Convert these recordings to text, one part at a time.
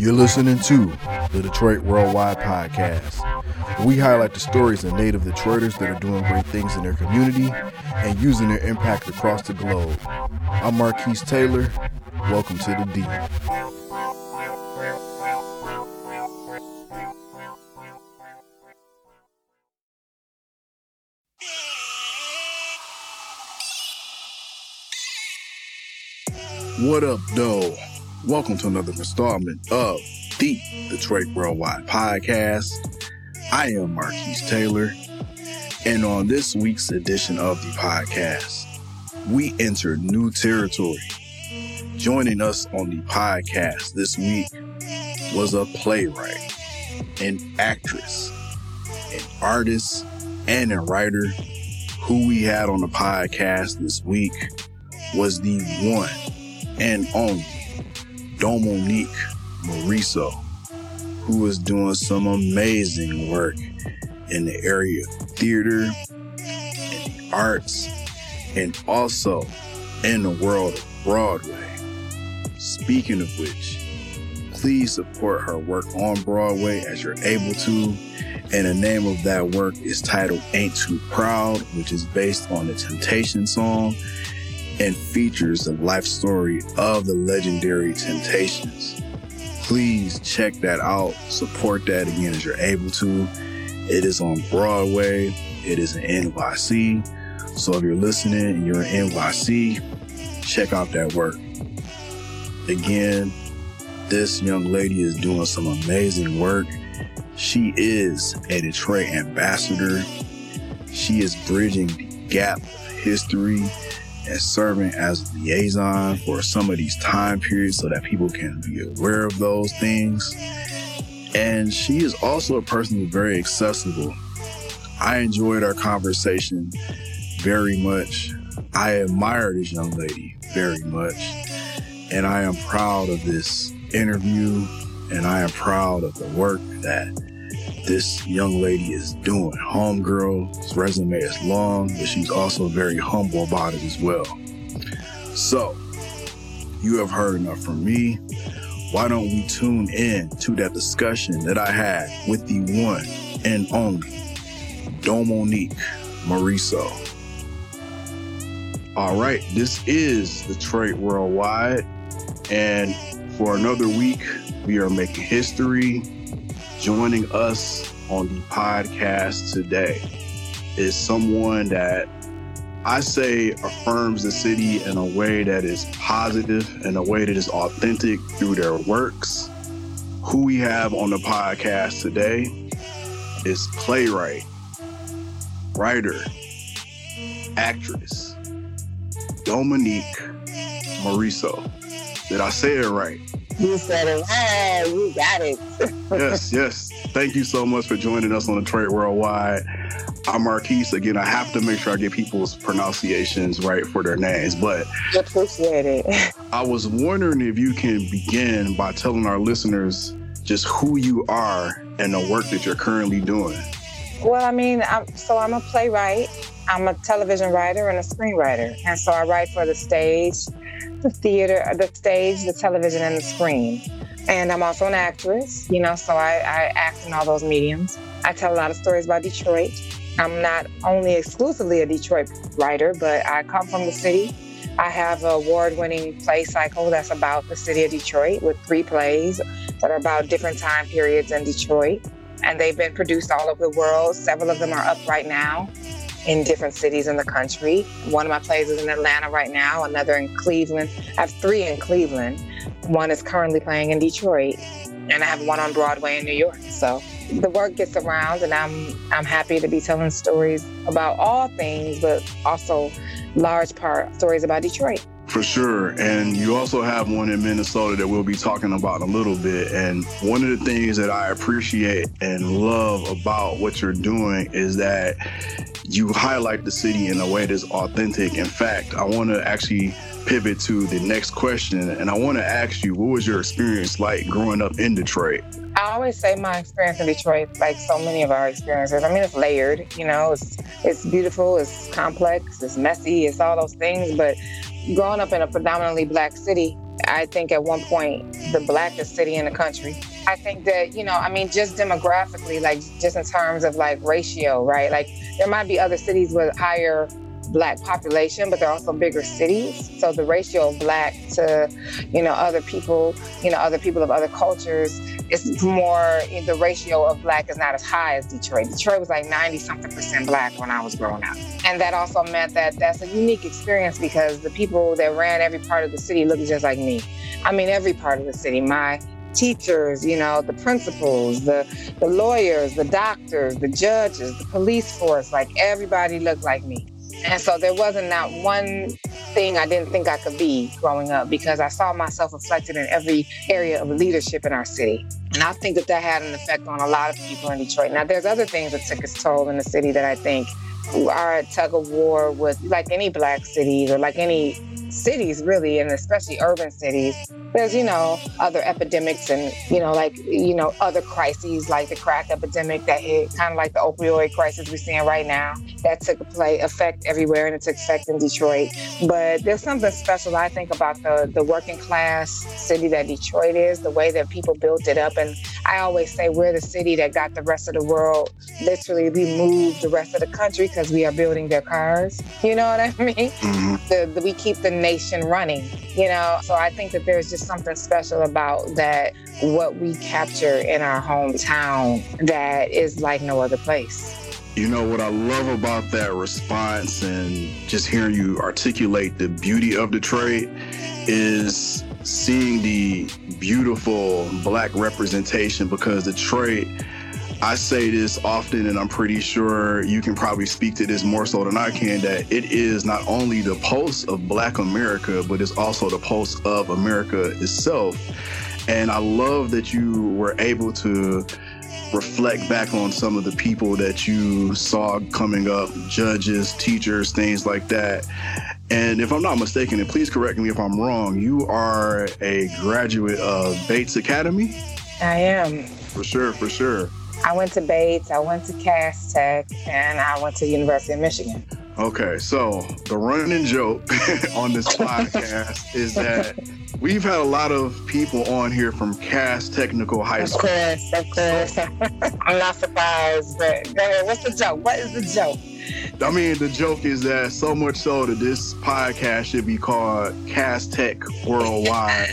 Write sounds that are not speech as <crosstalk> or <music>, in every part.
You're listening to the Detroit Worldwide Podcast. We highlight the stories of native Detroiters that are doing great things in their community and using their impact across the globe. I'm Marquise Taylor. Welcome to the D. What up, though? Welcome to another installment of the Detroit Worldwide Podcast. I am Marquise Taylor, and on this week's edition of the podcast, we enter new territory. Joining us on the podcast this week was a playwright, an actress, an artist, and a writer who we had on the podcast this week was the one and only Dominique Morisseau, who is doing some amazing work in the area of theater and arts and also in the world of Broadway. Speaking of which, please support her work on Broadway as you're able to. And the name of that work is titled Ain't Too Proud, which is based on the Temptation song and features the life story of the legendary Temptations. Please check that out. Support that again as you're able to. It is on Broadway. It is in NYC. So if you're listening and you're in NYC, check out that work. Again, this young lady is doing some amazing work. She is a Detroit ambassador. She is bridging the gap of history and serving as a liaison for some of these time periods so that people can be aware of those things. And she is also a person who's very accessible. I enjoyed our conversation very much. I admire this young lady very much. And I am proud of this interview and I am proud of the work that this young lady is doing. Homegirl's resume is long, but she's also very humble about it as well. So, you have heard enough from me. Why don't we tune in to that discussion that I had with the one and only Dominique Morisseau. All right, this is Detroit Worldwide, and for another week, we are making history joining us on the podcast today is someone that I say affirms the city in a way that is positive, in a way that is authentic through their works. Who we have on the podcast today is playwright, writer, actress, Dominique Morisseau. Did I say it right? You said it right. You got it. yes, yes. Thank you so much for joining us on Detroit Worldwide. I'm Marquise. Again, I have to make sure I get people's pronunciations right for their names, but appreciate it. I was wondering if you can begin by telling our listeners just who you are and the work that you're currently doing. Well, I mean, I'm, so I'm a playwright. I'm a television writer and a screenwriter, and so I write for the stage, the theater, the stage, the television, and the screen. And I'm also an actress, you know, so I, I act in all those mediums. I tell a lot of stories about Detroit. I'm not only exclusively a Detroit writer, but I come from the city. I have an award winning play cycle that's about the city of Detroit with three plays that are about different time periods in Detroit. And they've been produced all over the world. Several of them are up right now in different cities in the country. One of my plays is in Atlanta right now, another in Cleveland. I have three in Cleveland. One is currently playing in Detroit, and I have one on Broadway in New York. So the work gets around, and I'm I'm happy to be telling stories about all things, but also large part stories about Detroit. For sure. And you also have one in Minnesota that we'll be talking about in a little bit. And one of the things that I appreciate and love about what you're doing is that you highlight the city in a way that's authentic. In fact, I want to actually pivot to the next question. And I want to ask you, what was your experience like growing up in Detroit? I always say my experience in Detroit, like so many of our experiences. I mean, it's layered, you know, it's it's beautiful, it's complex, it's messy, it's all those things. But growing up in a predominantly black city, I think at one point the blackest city in the country. I think that, you know, I mean, just demographically, like just in terms of like ratio, right? Like there might be other cities with higher black population, but they're also bigger cities. So the ratio of black to, you know, other people, you know, other people of other cultures it's more, eh, the ratio of black is not as high as Detroit. Detroit was like 90 something percent black when I was growing up. And that also meant that that's a unique experience because the people that ran every part of the city looked just like me. I mean, every part of the city. My teachers, you know, the principals, the the lawyers, the doctors, the judges, the police force, like everybody looked like me. And so there wasn't not one thing I didn't think I could be growing up because I saw myself reflected in every area of leadership in our city. And I think that that had an effect on a lot of people in Detroit. Now, there's other things that took its toll in the city that I think are at tug of war with, like any black cities or like any cities really and especially urban cities. There's you know other epidemics and you know like you know other crises like the crack epidemic that hit kind of like the opioid crisis we're seeing right now that took play effect everywhere and it took effect in detroit. But there's something special i think about the the working class city that detroit is the way that people built it up. And i always say we're the city that got the rest of the world literally we moved the rest of the country because we are building their cars. You know what i <laughs> mean? Mm-hmm. the, the, we keep the nation running, you know? So I think that there's just something special about that, what we capture in our hometown that is like no other place. You know what I love about that response and just hearing you articulate the beauty of Detroit is seeing the beautiful black representation because Detroit I say this often, and I'm pretty sure you can probably speak to this more so than I can that it is not only the pulse of Black America, but it's also the pulse of America itself. And I love that you were able to reflect back on some of the people that you saw coming up judges, teachers, things like that. And if I'm not mistaken, and please correct me if I'm wrong, you are a graduate of Bates Academy? I am. For sure, for sure. I went to Bates, I went to Cass Tech, and I went to University of Michigan. Okay, so the running joke <laughs> on this podcast <laughs> is that we've had a lot of people on here from Cass Technical High School. Of course, of course. <laughs> I'm not surprised, but go ahead. What's the joke? What is the joke? <laughs> I mean, the joke is that so much so that this podcast should be called Cass Tech Worldwide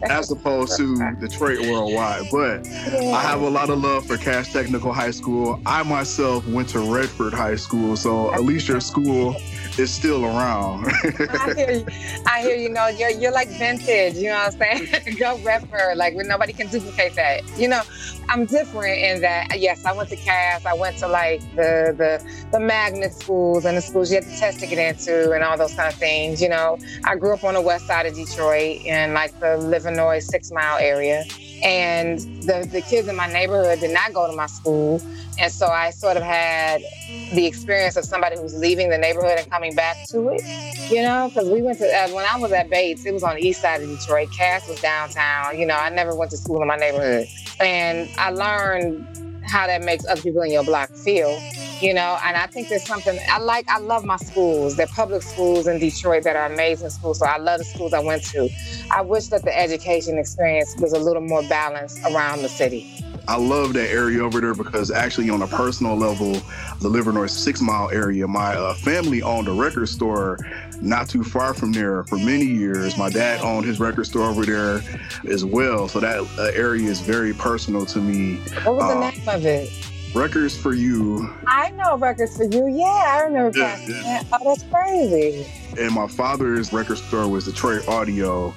<laughs> as opposed to Detroit Worldwide. But yeah. I have a lot of love for Cass Technical High School. I myself went to Redford High School, so at least your school is still around. <laughs> I hear you. I hear you. Know you're you're like vintage. You know what I'm saying? <laughs> Go Redford. Like when nobody can duplicate that. You know, I'm different in that. Yes, I went to Cass. I went to like the the the magnet schools and the schools you had to test to get into and all those kind of things. You know, I grew up on the west side of Detroit in like the Livernois Six Mile area, and the the kids in my neighborhood did not go to my school. And so I sort of had the experience of somebody who's leaving the neighborhood and coming back to it, you know, because we went to, uh, when I was at Bates, it was on the east side of Detroit. Cass was downtown. You know, I never went to school in my neighborhood. And I learned how that makes other people in your block feel, you know, and I think there's something I like. I love my schools. They're public schools in Detroit that are amazing schools. So I love the schools I went to. I wish that the education experience was a little more balanced around the city. I love that area over there because actually, on a personal level, the Livernois Six Mile area, my uh, family owned a record store not too far from there for many years. My dad owned his record store over there as well, so that uh, area is very personal to me. What was the uh, name of it? Records for You. I know Records for You. Yeah, I remember yeah, yeah. Oh, that's crazy. And my father's record store was Detroit Audio.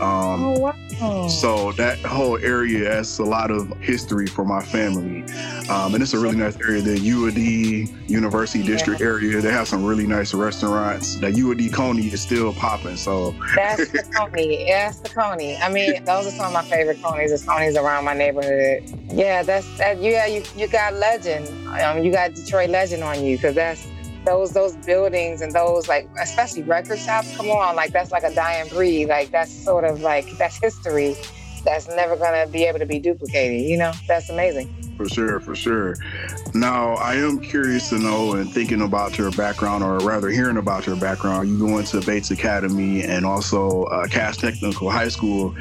Um, oh, wow. So that whole area has a lot of history for my family. Um, and it's a really nice area. The UAD University yeah. District area, they have some really nice restaurants. The UAD Coney is still popping. So that's the Coney. That's the Coney. I mean, those are some of my favorite Coneys. The Coneys around my neighborhood. Yeah, that's that. Yeah, you you got legend. Um, you got Detroit legend on you because that's those those buildings and those like especially record shops come on like that's like a dying breed like that's sort of like that's history that's never gonna be able to be duplicated you know that's amazing For sure, for sure. Now, I am curious to know and thinking about your background, or rather hearing about your background. You go into Bates Academy and also uh, Technical High School.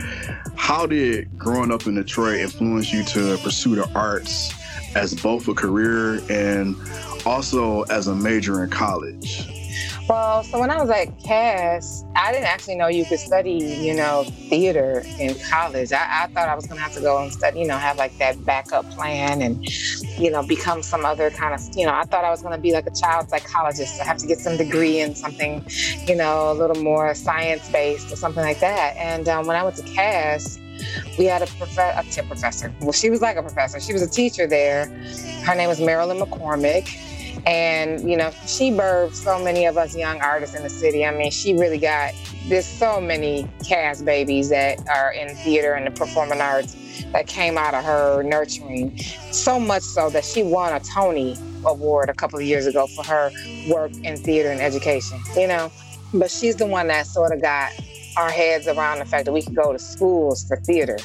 How did growing up in Detroit influence you to pursue the arts as both a career and also as a major in college? Well, so when I was at Cass, I didn't actually know you could study, you know, theater in college. I, I thought I was going to have to go and study, you know, have like that backup plan and, you know, become some other kind of, you know, I thought I was going to be like a child psychologist. I have to get some degree in something, you know, a little more science based or something like that. And um, when I went to Cass, we had a, prof- a tip professor. Well, she was like a professor. She was a teacher there. Her name was Marilyn McCormick and, you know, she birthed so many of us young artists in the city. I mean, she really got, there's so many Cass babies that are in theater and the performing arts that came out of her nurturing. So much so that she won a Tony Award a couple of years ago for her work in theater and education, you know. But she's the one that sort of got our heads around the fact that we could go to schools for theater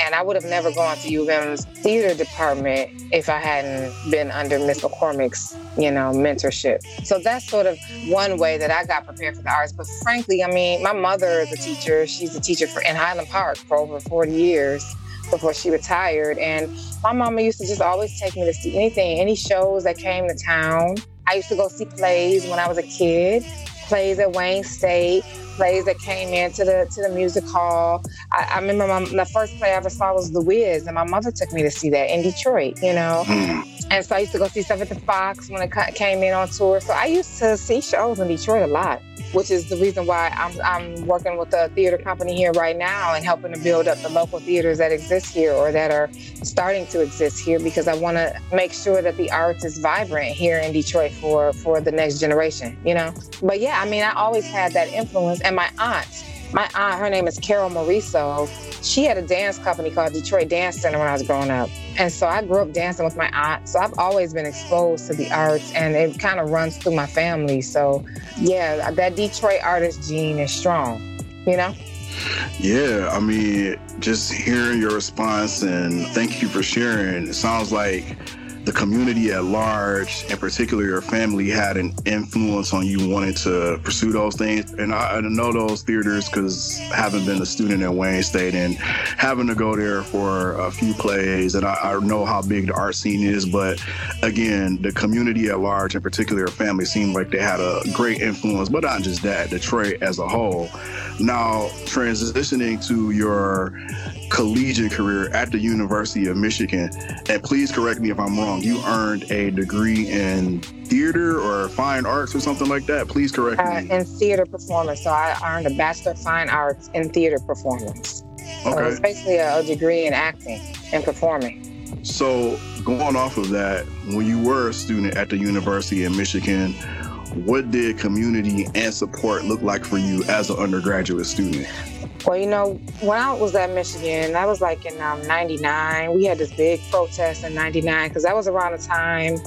and I would have never gone to U of M's theater department if I hadn't been under Miss McCormick's, you know, mentorship. So that's sort of one way that I got prepared for the arts. But frankly, I mean, my mother is a teacher. She's a teacher for, in Highland Park for over 40 years before she retired. And my mama used to just always take me to see anything, any shows that came to town. I used to go see plays when I was a kid, plays at Wayne State, plays that came into the to the music hall. I, I remember my, the first play I ever saw was The Wiz, and my mother took me to see that in Detroit. You know, mm. and so I used to go see stuff at the Fox when it came in on tour. So I used to see shows in Detroit a lot which is the reason why I'm, I'm working with a theater company here right now and helping to build up the local theaters that exist here or that are starting to exist here because I want to make sure that the arts is vibrant here in Detroit for, for the next generation, you know? But yeah, I mean, I always had that influence. And my aunt, my aunt, her name is Carole Morisseau. She had a dance company called Detroit Dance Center when I was growing up. And so I grew up dancing with my aunt. So I've always been exposed to the arts and it kind of runs through my family. So yeah, that Detroit artist gene is strong, you know? Yeah, I mean, just hearing your response and thank you for sharing. It sounds like the community at large, and particularly your family, had an influence on you wanting to pursue those things. And I, I know those theaters because having been a student at Wayne State and having to go there for a few plays, and I, I know how big the art scene is. But again, the community at large, and particularly your family, seemed like they had a great influence. But not just that, Detroit as a whole. Now, transitioning to your collegiate career at the University of Michigan, and please correct me if I'm wrong, you earned a degree in theater or fine arts or something like that. Please correct uh, me. In theater performance. So I earned a Bachelor of Fine Arts in theater performance. So okay. it's basically a, a degree in acting and performing. So going off of that, when you were a student at the University of Michigan, what did community and support look like for you as an undergraduate student? Well, you know, when I was at Michigan, that was like in um, 99. We had this big protest in 99 because that was around the time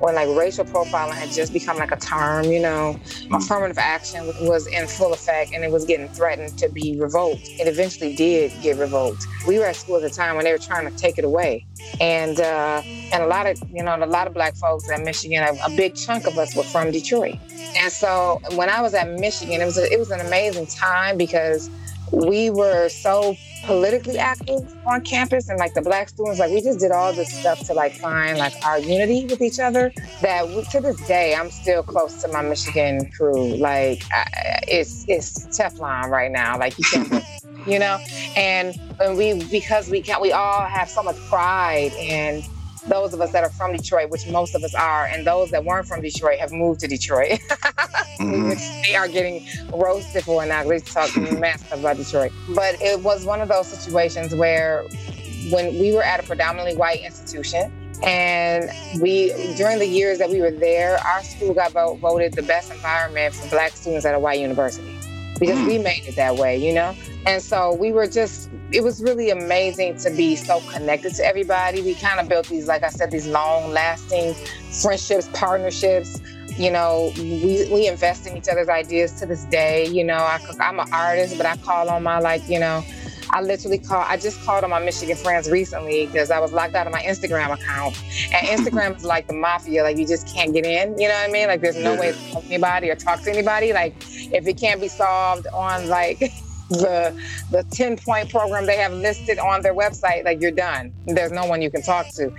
when like racial profiling had just become like a term, you know, mm. affirmative action was in full effect and it was getting threatened to be revoked. It eventually did get revoked. We were at school at the time when they were trying to take it away. And uh, and a lot of, you know, a lot of black folks at Michigan, a, a big chunk of us were from Detroit. And so when I was at Michigan, it was a, it was an amazing time because we were so politically active on campus and like the black students like we just did all this stuff to like find like our unity with each other that we, to this day i'm still close to my michigan crew. Like I, it's it's teflon right now. Like you can't <laughs> you know? And and we because we can't we all have so much pride and those of us that are from Detroit, which most of us are, and those that weren't from Detroit have moved to Detroit, <laughs> mm-hmm. they are getting roasted for now. They talk <laughs> mess about Detroit. But it was one of those situations where when we were at a predominantly white institution, and we, during the years that we were there, our school got vote, voted the best environment for Black students at a white university because we mm. made it that way, you know? And so we were just, it was really amazing to be so connected to everybody. We kind of built these, like I said, these long lasting friendships, partnerships. You know, we, we invest in each other's ideas to this day. You know, I, I'm an artist, but I call on my, like, you know, I literally called. I just called on my Michigan friends recently because I was locked out of my Instagram account, and <laughs> Instagram is like the mafia. Like you just can't get in. You know what I mean? Like there's no way to talk to anybody or talk to anybody. Like if it can't be solved on like <laughs> the the 10 point program they have listed on their website like you're done. There's no one you can talk to.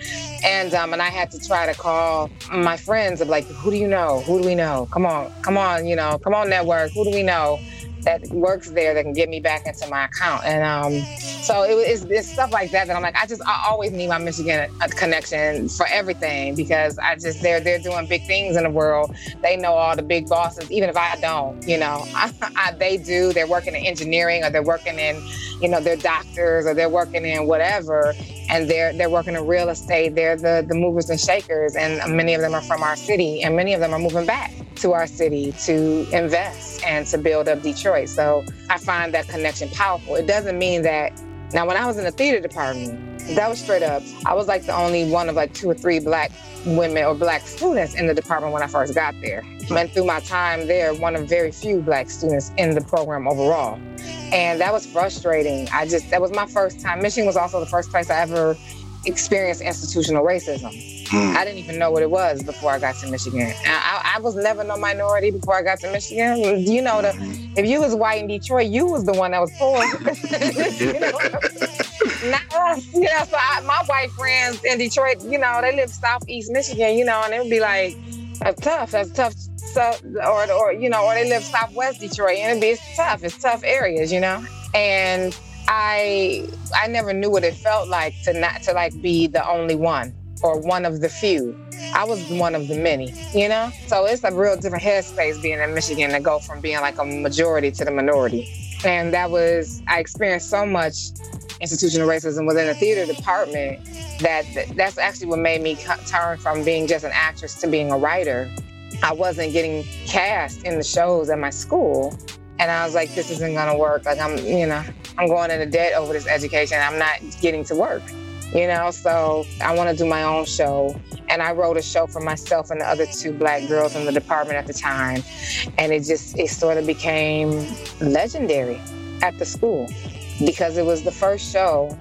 And um and i had to try to call my friends of like who do you know? Who do we know? Come on come on you know come on network. Who do we know that works there that can get me back into my account. And um, so it, it's, it's, stuff like that that I'm like, I just I always need my Michigan uh, connection for everything because I just they're they're doing big things in the world. They know all the big bosses, even if I don't. You know, I, <laughs> I, they do. They're working in engineering or they're working in, you know, they're doctors or they're working in whatever, and they're they're working in real estate. They're the the movers and shakers, and many of them are from our city, and many of them are moving back to our city to invest and to build up Detroit. So I find that connection powerful. It doesn't mean that now when I was in the theater department, that was straight up. I was like the only one of like two or three black women or black students in the department when I first got there. And through my time there, one of very few black students in the program overall. And that was frustrating. I just, that was my first time. Michigan was also the first place I ever experienced institutional racism. Hmm. I didn't even know what it was before I got to Michigan. I, I, was never no minority before I got to Michigan. You know, the, hmm. if you was white in Detroit, you was the one that was poor. <laughs> <laughs> you know? Not us. You know, so I, my white friends in Detroit, you know, they live southeast Michigan, you know, and it would be like, that's tough. That's tough. So, or, or, you know, or they live southwest Detroit, and it'd be it's tough. It's tough areas, you know. And I I never knew what it felt like to not to like be the only one or one of the few. I was one of the many, you know? So it's a real different headspace being in Michigan to go from being like a majority to the minority. And that was, I experienced so much institutional racism within the theater department that that's actually what made me turn from being just an actress to being a writer. I wasn't getting cast in the shows at my school. And I was like, this isn't gonna work. Like I'm, you know, I'm going into debt over this education. I'm not getting to work you know so i want to do my own show and i wrote a show for myself and the other two black girls in the department at the time and it just it sort of became legendary at the school because it was the first show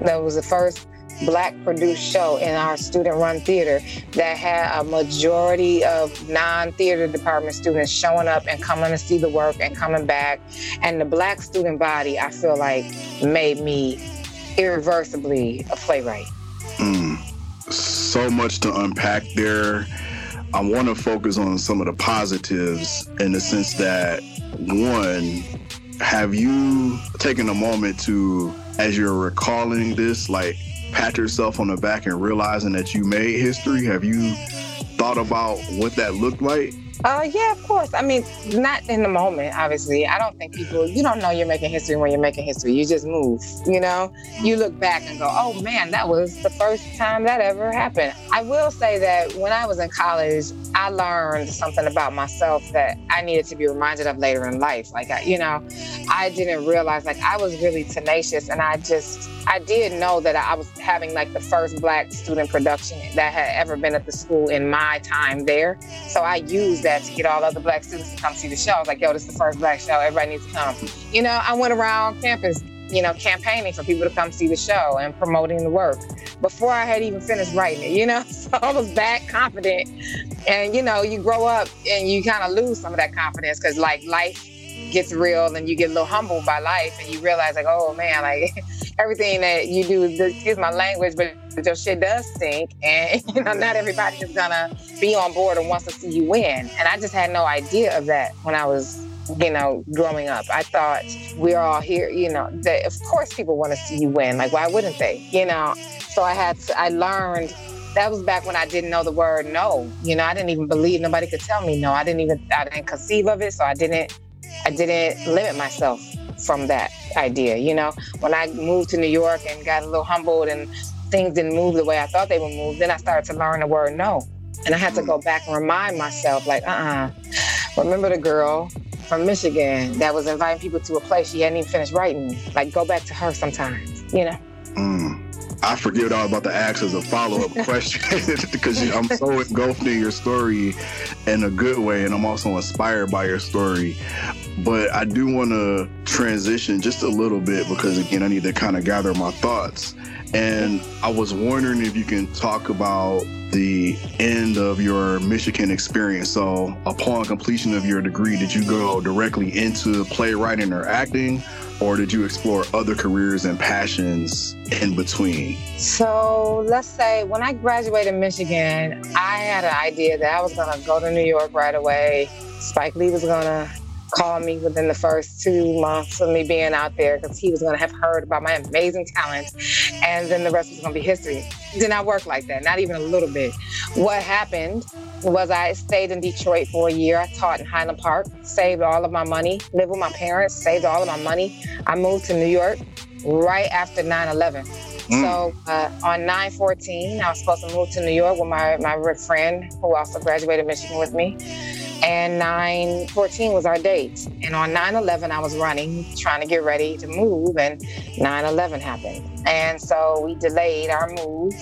that was the first black produced show in our student run theater that had a majority of non theater department students showing up and coming to see the work and coming back. And the black student body, I feel like, made me irreversibly a playwright. Mm. So much to unpack there. I want to focus on some of the positives in the sense that, one, have you taken a moment to, as you're recalling this, like pat yourself on the back and realizing that you made history? Have you thought about what that looked like? Uh, yeah, of course. I mean, not in the moment, obviously. I don't think people, you don't know you're making history when you're making history. You just move, you know? You look back and go, oh man, that was the first time that ever happened. I will say that when I was in college, I learned something about myself that I needed to be reminded of later in life. Like, I, you know, I didn't realize, like, I was really tenacious and I just, I did know that I was having like the first black student production that had ever been at the school in my time there. So I used that that to get all other black students to come see the show. I was like, yo, this is the first black show. Everybody needs to come. You know, I went around campus, you know, campaigning for people to come see the show and promoting the work before I had even finished writing it, you know? <laughs> So I was that confident. And, you know, you grow up and you kind of lose some of that confidence because, like, life gets real and you get a little humbled by life and you realize, like, oh man, like, <laughs> everything that you do, excuse my language, but your shit does stink. And, <laughs> you know, not everybody is gonna be on board and wants to see you win. And I just had no idea of that when I was, you know, growing up. I thought we're all here, you know, that of course people want to see you win. Like, why wouldn't they? You know? So I had to, I learned that was back when I didn't know the word no. You know, I didn't even believe nobody could tell me no. I didn't even I didn't conceive of it, so I didn't I didn't limit myself from that idea. You know, when I moved to New York and got a little humbled and things didn't move the way I thought they would move, then I started to learn the word no. And I had to go back and remind myself, like, uh uh-uh. uh remember the girl from Michigan that was inviting people to a place she hadn't even finished writing? Like, go back to her sometimes, you know? Mm. I forget all about the ask as a follow up <laughs> question <laughs> because I'm so engulfed in your story in a good way, and I'm also inspired by your story. but I do want to transition just a little bit because, again, I need to kind of gather my thoughts. And I was wondering if you can talk about the end of your Michigan experience. So, upon completion of your degree, did you go directly into playwriting or acting, or did you explore other careers and passions in between? So, let's say when I graduated Michigan, I had an idea that I was going to go to New York right away. Spike Lee was going to called me within the first two months of me being out there because he was going to have heard about my amazing talents and then the rest was going to be history. It did not work like that, not even a little bit. What happened was I stayed in Detroit for a year. I taught in Highland Park, saved all of my money, lived with my parents, saved all of my money. I moved to New York right after 9 11. Mm. So uh, on 9-14, I was supposed to move to New York with my, my friend who also graduated Michigan with me and 9-14 was our date. And on 9-11, I was running, trying to get ready to move, and 9-11 happened. And so we delayed our move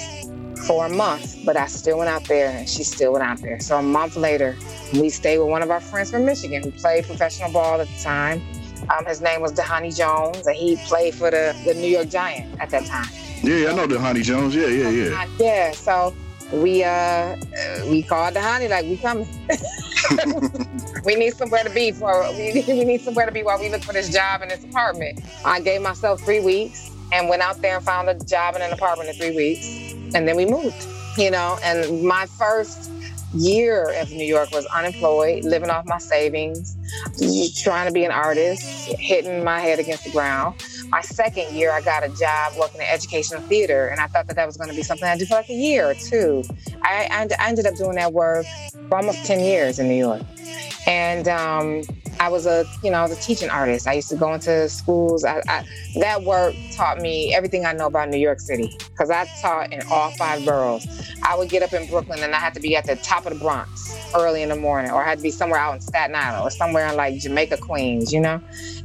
for a month, but I still went out there, and she still went out there. So a month later, we stayed with one of our friends from Michigan who played professional ball at the time. Um, his name was Dhani Jones, and he played for the, the New York Giant at that time. Yeah, I know Dhani Jones. Yeah, yeah, yeah. Yeah, so we uh we called the honey like we coming. <laughs> we need somewhere to be for we we need somewhere to be while we look for this job in this apartment. I gave myself three weeks and went out there and found a job in an apartment in three weeks, and then we moved. You know, and my first year of New York was unemployed, living off my savings, trying to be an artist, hitting my head against the ground. My second year, I got a job working in educational theater, and I thought that that was going to be something I'd do for like a year or two. I, I ended up doing that work for almost 10 years in New York. And um, I was a, you know, I was a teaching artist. I used to go into schools. I, I, that work taught me everything I know about New York City because I taught in all five boroughs. I would get up in Brooklyn and I had to be at the top of the Bronx early in the morning, or I had to be somewhere out in Staten Island or somewhere in like Jamaica, Queens, you know.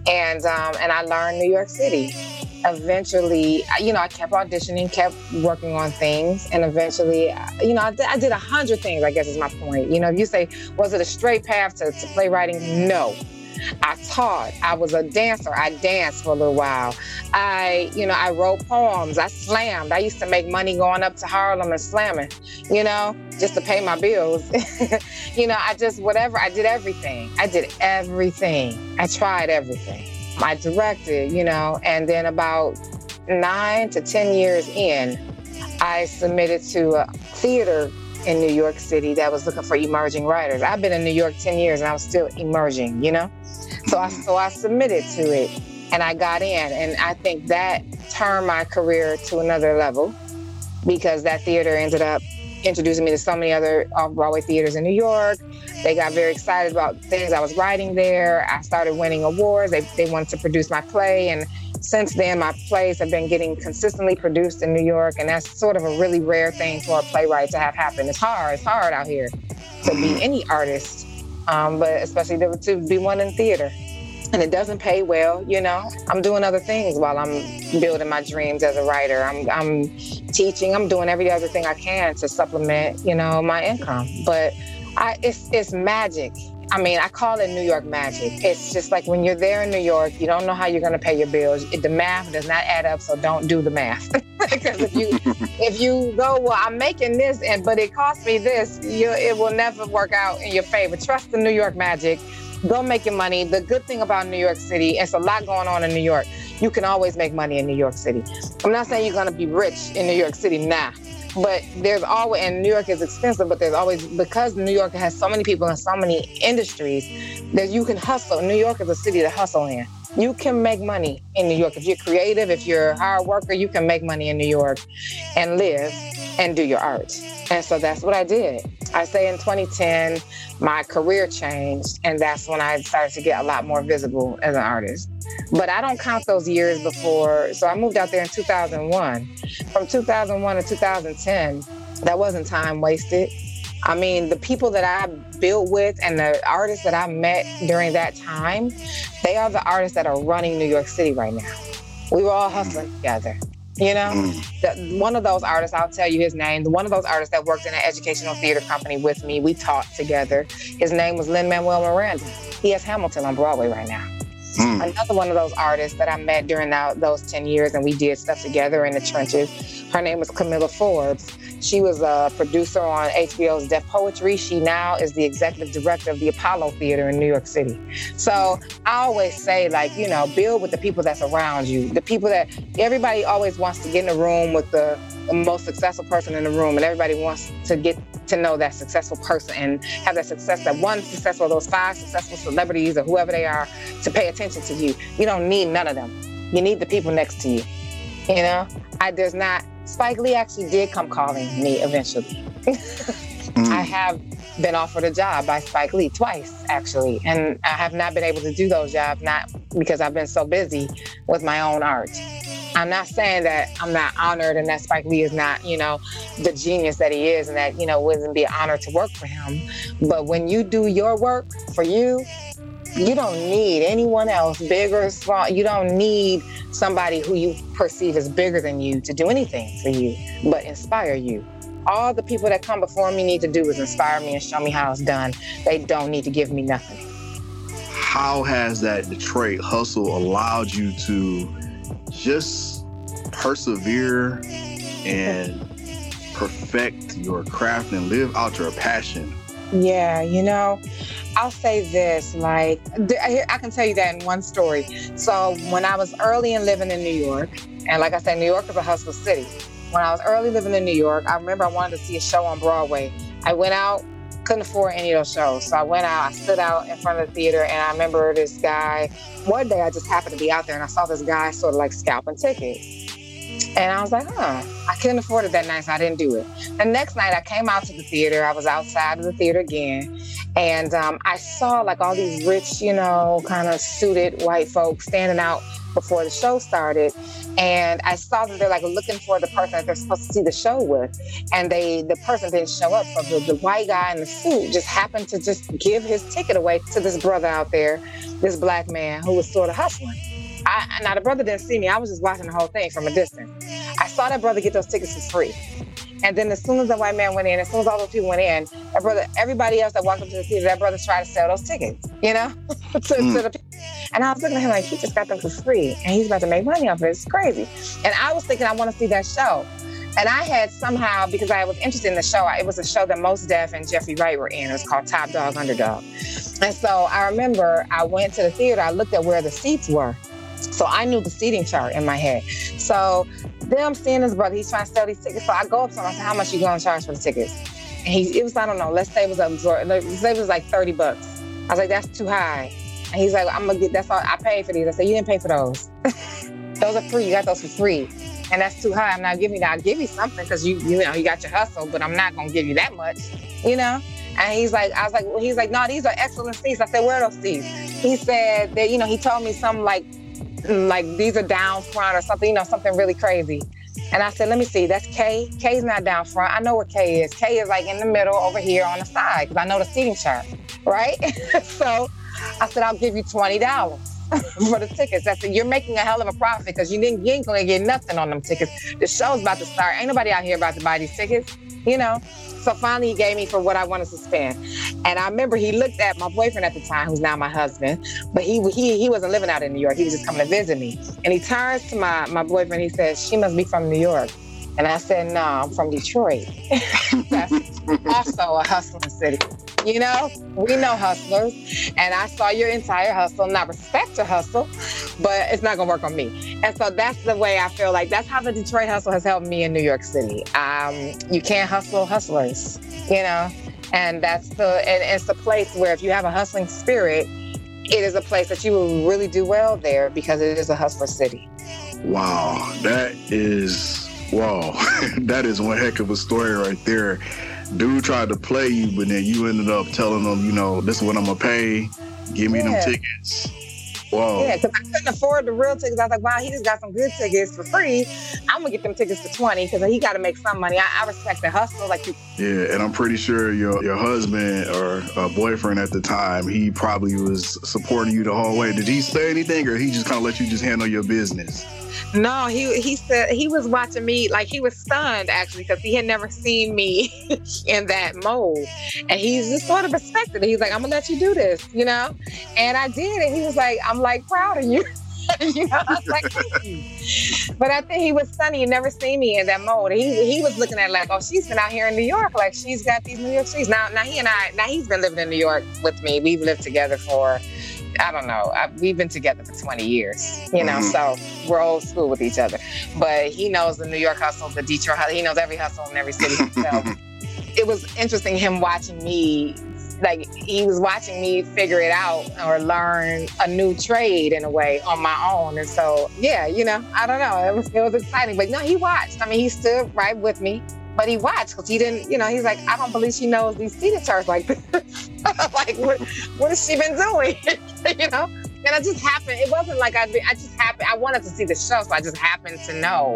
And um, and I learned New York City eventually, you know, I kept auditioning, kept working on things, and eventually, you know, I, did a hundred things. I guess is my point. You know, if you say, was it a straight path to, to playwriting? No. I taught. I was a dancer. I danced for a little while. I, you know, I wrote poems. I slammed. I used to make money going up to Harlem and slamming, you know, just to pay my bills. <laughs> you know, I just, whatever, I did everything. I did everything. I tried everything. I directed, you know, and then about nine to 10 years in, I submitted to a theater in New York City that was looking for emerging writers. I've been in New York 10 years and I was still emerging, you know? So I, so I submitted to it and I got in. And I think that turned my career to another level because that theater ended up introducing me to so many other off Broadway theaters in New York. They got very excited about things I was writing there. I started winning awards. They, they wanted to produce my play. And since then, my plays have been getting consistently produced in New York. And that's sort of a really rare thing for a playwright to have happen. It's hard. It's hard out here to be any artist, um, but especially to, to be one in theater and it doesn't pay well, you know. I'm doing other things while I'm building my dreams as a writer. I'm I'm teaching, I'm doing every other thing I can to supplement, you know, my income. But I it's it's magic. I mean, I call it New York magic. It's just like when you're there in New York, you don't know how you're going to pay your bills. The math does not add up, so don't do the math. <laughs> because if you <laughs> if you go, well, I'm making this, and but it cost me this, you it will never work out in your favor. Trust the New York magic go make money. The good thing about New York City, it's a lot going on in New York. You can always make money in New York City. I'm not saying you're to be rich in New York City now, but there's always, and New York is expensive, but there's always, because New York has so many people in so many industries, that you can hustle. New York is a city to hustle in. You can make money in New York. If you're creative, if you're a hard worker, you can make money in New York and live and do your art. And so that's what I did. I say in 2010, my career changed, and that's when I started to get a lot more visible as an artist. But I don't count those years before. So I moved out there in 2001. From 2001 to 2010, that wasn't time wasted. I mean, the people that I built with and the artists that I met during that time, they are the artists that are running New York City right now. We were all hustling mm. together. You know, mm. the, one of those artists, I'll tell you his name. One of those artists that worked in an educational theater company with me, we taught together. His name was Lin Manuel Miranda. He has Hamilton on Broadway right now. Mm. Another one of those artists that I met during that, those 10 years and we did stuff together in the trenches. Her name was Kamilah Forbes. She was a producer on HBO's Def Poetry. She now is the executive director of the Apollo Theater in New York City. So I always say, like, you know, build with the people that's around you. The people that everybody always wants to get in the room with the, the most successful person in the room, and everybody wants to get to know that successful person and have that success, that one successful, those five successful celebrities or whoever they are to pay attention to you. You don't need none of them. You need the people next to you. You know, I there's not. Spike Lee actually did come calling me eventually. <laughs> mm. I have been offered a job by Spike Lee twice, actually, and I have not been able to do those jobs, not because I've been so busy with my own art. I'm not saying that I'm not honored and that Spike Lee is not, you know, the genius that he is and that, you know, wouldn't be an honor to work for him. But when you do your work for you, you don't need anyone else, big or small. You don't need somebody who you perceive as bigger than you to do anything for you, but inspire you. All the people that come before me need to do is inspire me and show me how it's done. They don't need to give me nothing. How has that Detroit hustle allowed you to just persevere and perfect your craft and live out your passion. Yeah, you know, I'll say this like, I can tell you that in one story. So, when I was early in living in New York, and like I said, New York is a hustle city. When I was early living in New York, I remember I wanted to see a show on Broadway. I went out couldn't afford any of those shows. So I went out, I stood out in front of the theater, and I remember this guy. One day I just happened to be out there and I saw this guy sort of like scalping tickets. And I was like, huh, I couldn't afford it that night, so I didn't do it. The next night I came out to the theater. I was outside of the theater again. And um, I saw like all these rich, you know, kind of suited white folks standing out before the show started. And I saw them, they're like looking for the person that they're supposed to see the show with. And they, the person didn't show up. So the, the white guy in the suit just happened to just give his ticket away to this brother out there, this black man who was sort of hustling. I, now the brother didn't see me. I was just watching the whole thing from a distance. I saw that brother get those tickets for free. And then as soon as the white man went in, as soon as all those people went in, that brother, everybody else that walked up to the theater, that brother tried to sell those tickets, you know, <laughs> to, mm. to the and I was looking at him like, he just got them for free and he's about to make money off it. It's crazy. And I was thinking, I want to see that show. And I had somehow, because I was interested in the show, it was a show that Mos Def and Jeffrey Wright were in. It was called Top Dog Underdog. And so I remember I went to the theater, I looked at where the seats were. So I knew the seating chart in my head. So them seeing his brother, he's trying to sell these tickets. So I go up to him, I said, how much you going to charge for the tickets? And he, it was, I don't know, let's say it was, a, let's say it was like 30 bucks. I was like, that's too high. And he's like, I'm gonna get that's all I paid for these. I said, You didn't pay for those. <laughs> those are free. You got those for free. And that's too high. I'm not giving you that. I'll give you something because you you know you got your hustle, but I'm not gonna give you that much, you know? And he's like, I was like, well, he's like, no, these are excellent seats. I said, where are those seats? He said that, you know, he told me something like, like these are down front or something, you know, something really crazy. And I said, let me see, that's K. K's not down front. I know where K is. K is like in the middle over here on the side because I know the seating chart, right? <laughs> so I said, I'll give you $20 <laughs> for the tickets. I said, you're making a hell of a profit because you, didn't, you ain't to get nothing on them tickets. The show's about to start. Ain't nobody out here about to buy these tickets, you know? So finally, he gave me for what I wanted to spend. And I remember he looked at my boyfriend at the time, who's now my husband, but he he he wasn't living out in New York. He was just coming to visit me. And he turns to my, my boyfriend. He says, She must be from New York. And I said, No, I'm from Detroit. <laughs> That's also a hustling city. You know, we know hustlers, and I saw your entire hustle, and I respect your hustle, but it's not gonna work on me. And so that's the way I feel like that's how the Detroit hustle has helped me in New York City. Um, you can't hustle hustlers, you know, and that's the and it's the place where if you have a hustling spirit, it is a place that you will really do well there because it is a hustler city. Wow, that is wow, <laughs> that is one heck of a story right there dude tried to play you, but then you ended up telling them, you know, this is what I'm gonna pay. Give me yeah. them tickets. Whoa. Yeah, because I couldn't afford the real tickets. I was like, wow, he just got some good tickets for free. I'm gonna get them tickets for twenty because he got to make some money. I, I, respect the hustle. Like, you- yeah, and I'm pretty sure your your husband or uh, boyfriend at the time, he probably was supporting you the whole way. Did he say anything, or he just kind of let you just handle your business? No, he he said he was watching me like he was stunned actually because he had never seen me <laughs> in that mode, and he's just sort of respected it. He's like, "I'm gonna let you do this," you know, and I did, and he was like, "I'm like proud of you." <laughs> you know, I was like, <laughs> but I think he was sunny. He never seen me in that mode. He he was looking at like, oh, she's been out here in New York, like she's got these New York streets. Now now he and I now he's been living in New York with me. We've lived together for I don't know. I, we've been together for 20 years, you know, mm-hmm. so we're old school with each other. But he knows the New York hustle, the Detroit hustle. He knows every hustle in every city. So <laughs> it was interesting him watching me. Like he was watching me figure it out or learn a new trade in a way on my own. And so, yeah, you know, I don't know. It was it was exciting. But no, he watched. I mean, he stood right with me but he watched because he didn't, you know, he's like, I don't believe she knows these theater charts like this. <laughs> like, what, what has she been doing? <laughs> you know? And I just happened, it wasn't like I, I just happened, I wanted to see the show, so I just happened to know.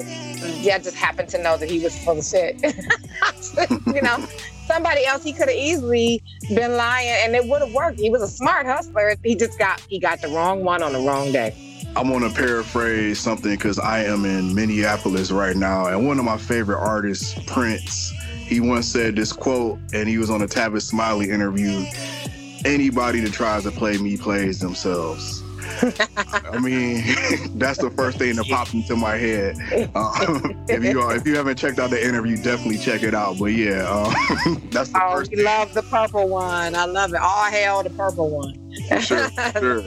Yeah, I just happened to know that he was full of shit. <laughs> you know? Somebody else, he could have easily been lying and it would have worked. He was a smart hustler. He just got, he got the wrong one on the wrong day. I want to paraphrase something because I am in Minneapolis right now, and one of my favorite artists, Prince, he once said this quote, and he was on a Tavis Smiley interview. Anybody that tries to play me plays themselves. <laughs> I mean, <laughs> that's the first thing that popped into my head. Uh, <laughs> if you are, if you haven't checked out the interview, definitely check it out. But yeah, uh, that's the oh, first. Oh, I love the purple one. I love it. All hail the purple one. sure, sure.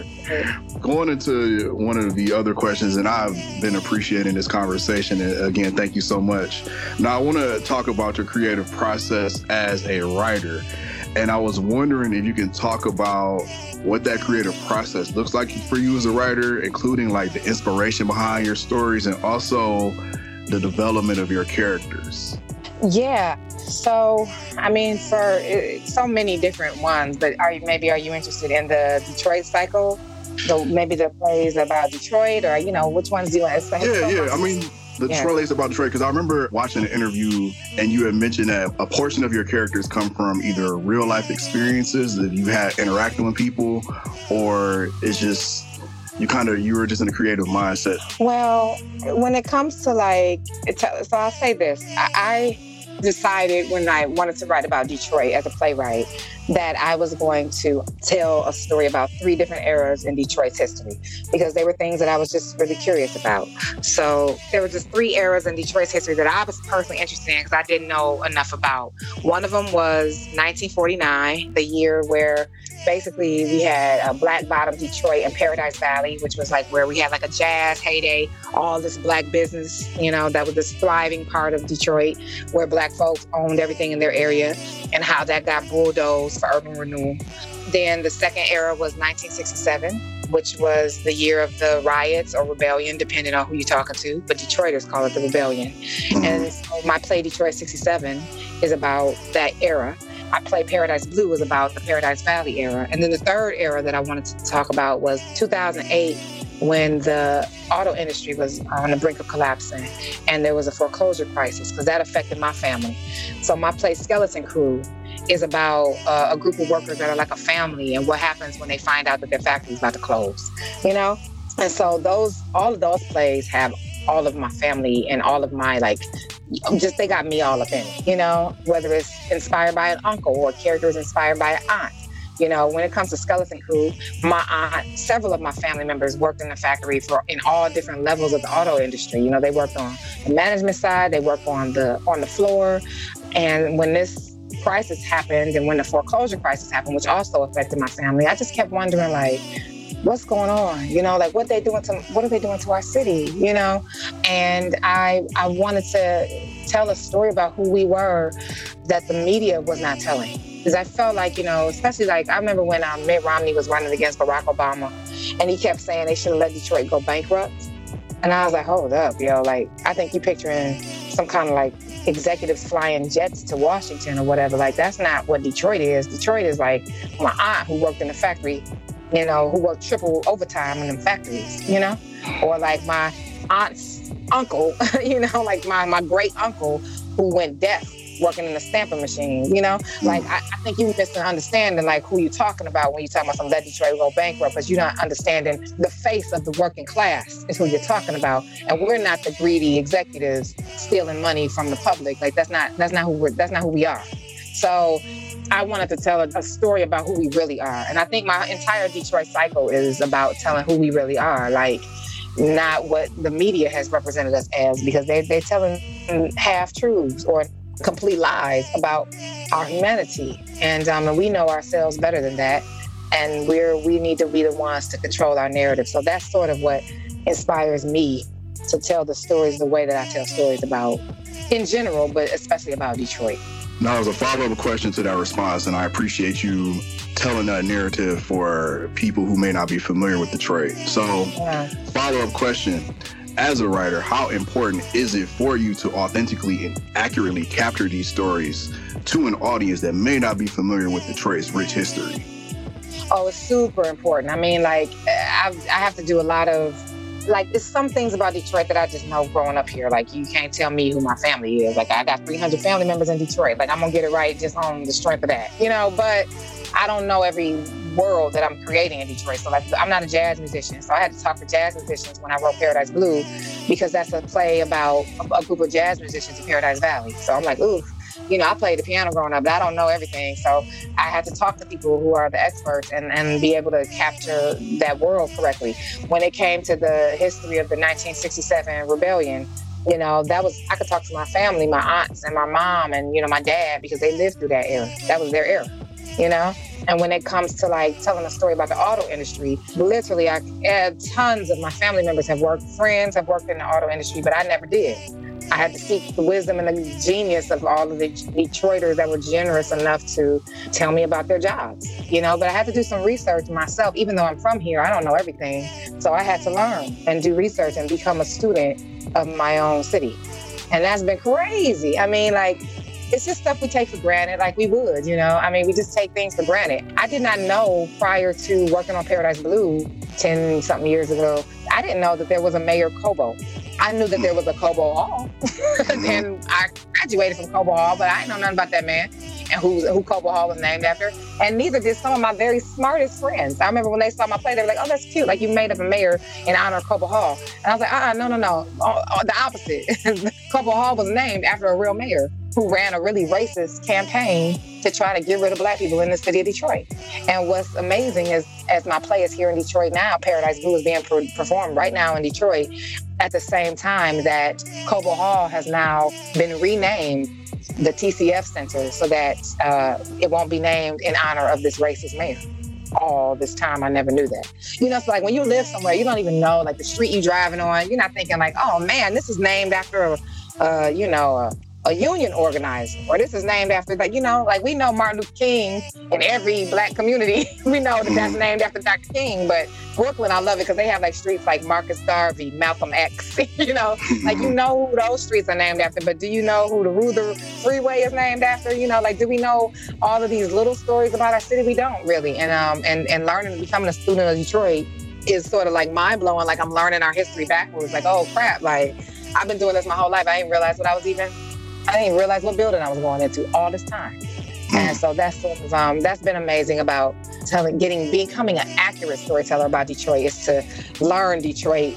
Going into one of the other questions, and I've been appreciating this conversation. And again, thank you so much. Now, I want to talk about your creative process as a writer. And I was wondering if you can talk about what that creative process looks like for you as a writer, including like the inspiration behind your stories and also the development of your characters. Yeah. So, I mean, for uh, so many different ones, but are you, maybe are you interested in the Detroit cycle? So maybe the plays about Detroit, or you know, which ones do you want to say? Yeah, yeah. I mean, the yeah. Detroit about Detroit because I remember watching an interview and you had mentioned that a portion of your characters come from either real life experiences that you had interacting with people, or it's just you kind of you were just in a creative mindset. Well, when it comes to like, so I'll say this: I, I decided when I wanted to write about Detroit as a playwright that I was going to tell a story about three different eras in Detroit's history because they were things that I was just really curious about. So there were just three eras in Detroit's history that I was personally interested in because I didn't know enough about. One of them was 1949, the year where basically we had a black bottom Detroit and Paradise Valley, which was like where we had like a jazz heyday, all this black business, you know, that was this thriving part of Detroit where black folks owned everything in their area and how that got bulldozed for urban renewal. Then the second era was 1967, which was the year of the riots or rebellion, depending on who you're talking to. But Detroiters call it the rebellion. And so my play Detroit 67 is about that era. I play Paradise Blue was about the Paradise Valley era. And then the third era that I wanted to talk about was 2008 when the auto industry was on the brink of collapsing and there was a foreclosure crisis because that affected my family. So my play Skeleton Crew is about uh, a group of workers that are like a family and what happens when they find out that their factory is about to close, you know? And so those all of those plays have all of my family and all of my like just they got me all up in it, you know, whether it's inspired by an uncle or characters inspired by an aunt. You know, when it comes to Skeleton Crew, my aunt, several of my family members worked in the factory for in all different levels of the auto industry. You know, they worked on the management side, they worked on the on the floor. And when this crisis happened and when the foreclosure crisis happened, which also affected my family, I just kept wondering like, what's going on you know like what they doing to what are they doing to our city you know and i i wanted to tell a story about who we were that the media was not telling because i felt like you know especially like i remember when um, mitt romney was running against barack obama and he kept saying they should have let detroit go bankrupt and i was like hold up yo like i think you're picturing some kind of like executives flying jets to Washington or whatever. Like that's not what Detroit is. Detroit is like my aunt who worked in the factory you know, who work triple overtime in the factories, you know, or like my aunt's uncle, <laughs> you know, like my my great uncle who went deaf working in the stamping machine, you know? Mm. Like, I, I, think you misunderstanding, like, who you're talking about when you're talking about some that Detroit go bankrupt, because you're not understanding the face of the working class is who you're talking about. And we're not the greedy executives stealing money from the public. Like, that's not, that's not who we're, that's not who we are. So I wanted to tell a, a, story about who we really are. And I think my entire Detroit cycle is about telling who we really are. Like, not what the media has represented us as, because they, they're telling half truths or complete lies about our humanity. And, um, and we know ourselves better than that. And we're we need to be the ones to control our narrative. So that's sort of what inspires me to tell the stories the way that I tell stories about in general, but especially about Detroit. Now, as a follow up question to that response, and I appreciate you telling that narrative for people who may not be familiar with Detroit. So, yeah. follow up question as a writer, how important is it for you to authentically and accurately capture these stories to an audience that may not be familiar with Detroit's rich history? Oh, it's super important. I mean, like, I've, I have to do a lot of, like, there's some things about Detroit that I just know growing up here. Like, you can't tell me who my family is. Like, I got 300 family members in Detroit. Like, I'm to get it right just on the strength of that, you know? But I don't know every world that I'm creating in Detroit. So like I'm not a jazz musician, so I had to talk to jazz musicians when I wrote Paradise Blue because that's a play about a group of jazz musicians in Paradise Valley. So I'm like, ooh, you know, I played the piano growing up, but I don't know everything. So I had to talk to people who are the experts and, and be able to capture that world correctly. When it came to the history of the 1967 rebellion, you know, that was, I could talk to my family, my aunts and my mom and, you know, my dad because they lived through that era. That was their era you know? And when it comes to like telling a story about the auto industry, literally, I had tons of my family members have worked, friends have worked in the auto industry, but I never did. I had to seek the wisdom and the genius of all of the Detroiters that were generous enough to tell me about their jobs, you know. But I had to do some research myself, even though I'm from here, I don't know everything. So I had to learn and do research and become a student of my own city. And that's been crazy. I mean, like, it's just stuff we take for granted, like we would, you know. I mean, we just take things for granted. I did not know prior to working on Paradise Blue 10 something years ago, I didn't know that there was a Mayor Cobo. I knew that there was a Cobo Hall. <laughs> and I graduated from Cobo Hall, but I didn't know nothing about that man and who, who Cobo Hall was named after. And neither did some of my very smartest friends. I remember when they saw my play, they were like, oh, that's cute. Like you made up a mayor in honor of Cobo Hall. And I was like, uh-uh, no, no, no. Oh, oh, the opposite. <laughs> Cobo Hall was named after a real mayor who ran a really racist campaign to try to get rid of black people in the city of Detroit. And what's amazing is, as my play is here in Detroit now, Paradise Blue is being performed right now in Detroit at the same time that Cobo Hall has now been renamed the TCF Center so that uh, it won't be named in honor of this racist mayor all this time. I never knew that. You know, it's like when you live somewhere, you don't even know, like the street you're driving on, you're not thinking like, oh man, this is named after, uh, you know, a, a union organizer, or this is named after like you know, like we know Martin Luther King in every black community. <laughs> we know that that's named after Dr. King, but Brooklyn, I love it because they have like streets like Marcus Garvey, Malcolm X. <laughs> you know, like you know who those streets are named after, but do you know who the Reuther Freeway is named after? You know, like do we know all of these little stories about our city? We don't really, and um, and and learning, becoming a student of Detroit is sort of like mind blowing. Like I'm learning our history backwards. Like oh crap, like I've been doing this my whole life. I didn't realize what I was even I didn't realize what building I was going into all this time. And so that's um, that's been amazing about telling, getting, becoming an accurate storyteller about Detroit is to learn Detroit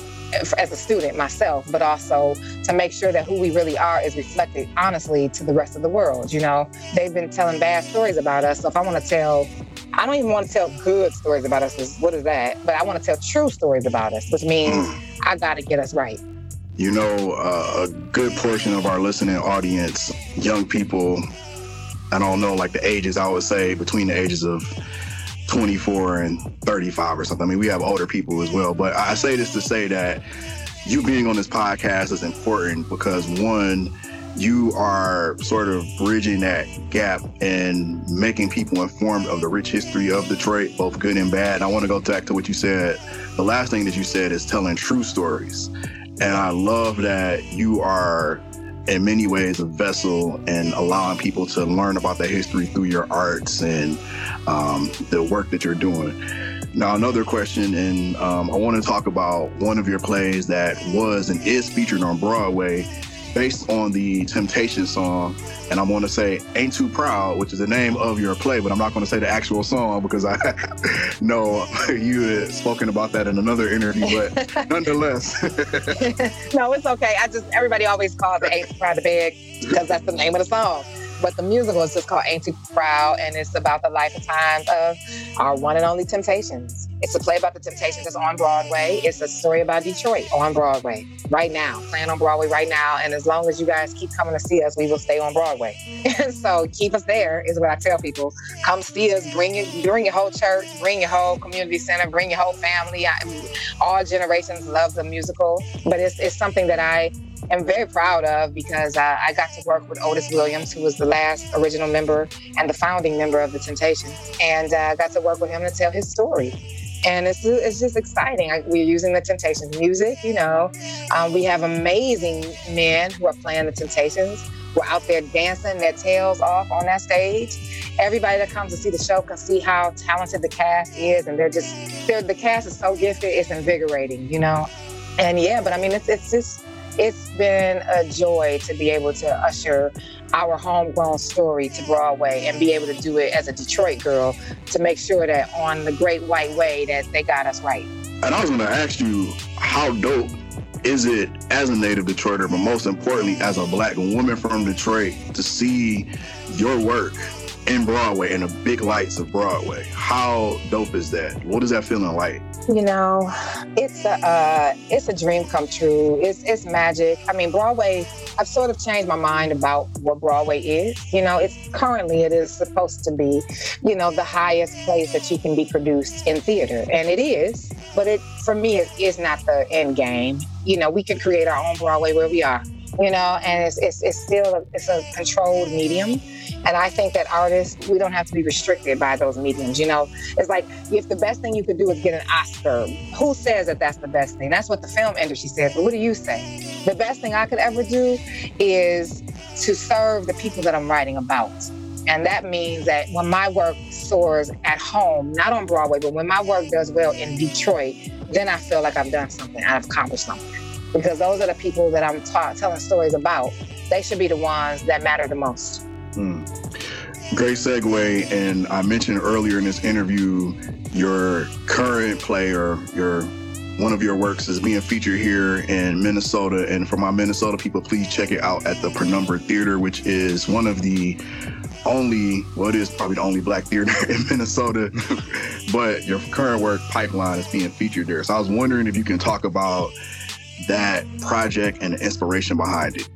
as a student myself, but also to make sure that who we really are is reflected honestly to the rest of the world. You know, they've been telling bad stories about us. So if I want to tell, I don't even want to tell good stories about us. What is that? But I want to tell true stories about us, which means I got to get us right you know, uh, a good portion of our listening audience, young people, I don't know, like the ages, I would say between the ages of 24 and 35 or something. I mean, we have older people as well, but I say this to say that you being on this podcast is important because one, you are sort of bridging that gap and making people informed of the rich history of Detroit, both good and bad. And I want to go back to what you said. The last thing that you said is telling true stories. And I love that you are, in many ways, a vessel and allowing people to learn about the history through your arts and um, the work that you're doing. Now, another question, and um, I want to talk about one of your plays that was and is featured on Broadway based on the Temptation song. And I want to say Ain't Too Proud, which is the name of your play, but I'm not going to say the actual song because I <laughs> know <laughs> you had spoken about that in another interview, but <laughs> nonetheless. no, it's okay. I just, everybody always calls it Ain't Too Proud to Beg because that's the name of the song. But the musical is just called Ain't Too Proud, and it's about the life and times of our one and only Temptations. It's a play about the Temptations that's on Broadway. It's a story about Detroit on Broadway right now, playing on Broadway right now. And as long as you guys keep coming to see us, we will stay on Broadway. <laughs> So keep us there is what I tell people. Come see us, bring your, bring your whole church, bring your whole community center, bring your whole family. I, all generations love the musical, but it's, it's something that I am very proud of because uh, I got to work with Otis Williams, who was the last original member and the founding member of the Temptations, and uh, I got to work with him to tell his story. And it's, it's just exciting. We're using the Temptations music, you know. Um, we have amazing men who are playing the Temptations. We're out there dancing their tails off on that stage. Everybody that comes to see the show can see how talented the cast is, and they're just, they're, the cast is so gifted, it's invigorating, you know. And yeah, but I mean, it's, it's just, it's been a joy to be able to usher our homegrown story to Broadway and be able to do it as a Detroit girl to make sure that on the Great White Way that they got us right. And I was going to ask you, how dope is it as a native Detroiter, but most importantly, as a black woman from Detroit, to see your work in Broadway in the big lights of Broadway? How dope is that? What is that feeling like? You know, it's a uh, it's a dream come true. It's it's magic. I mean, Broadway. I've sort of changed my mind about what Broadway is. You know, it's currently it is supposed to be, you know, the highest place that you can be produced in theater, and it is. But it for me, it is not the end game. You know, we can create our own Broadway where we are. You know, and it's it's, it's still a, it's a controlled medium and I think that artists, we don't have to be restricted by those mediums. You know, it's like if the best thing you could do is get an Oscar, who says that that's the best thing? That's what the film industry says. But what do you say? The best thing I could ever do is to serve the people that I'm writing about. And that means that when my work soars at home, not on Broadway, but when my work does well in Detroit, then I feel like I've done something, I've accomplished something. Because those are the people that I'm ta- telling stories about. They should be the ones that matter the most. Mm. Great segue. And I mentioned earlier in this interview your current play or your one of your works is being featured here in Minnesota. And for my Minnesota people, please check it out at the Penumbra Theater, which is one of the only, well, it is probably the only black theater <laughs> in Minnesota, <laughs> but your current work, Pipeline, is being featured there. So I was wondering if you can talk about that project and the inspiration behind it.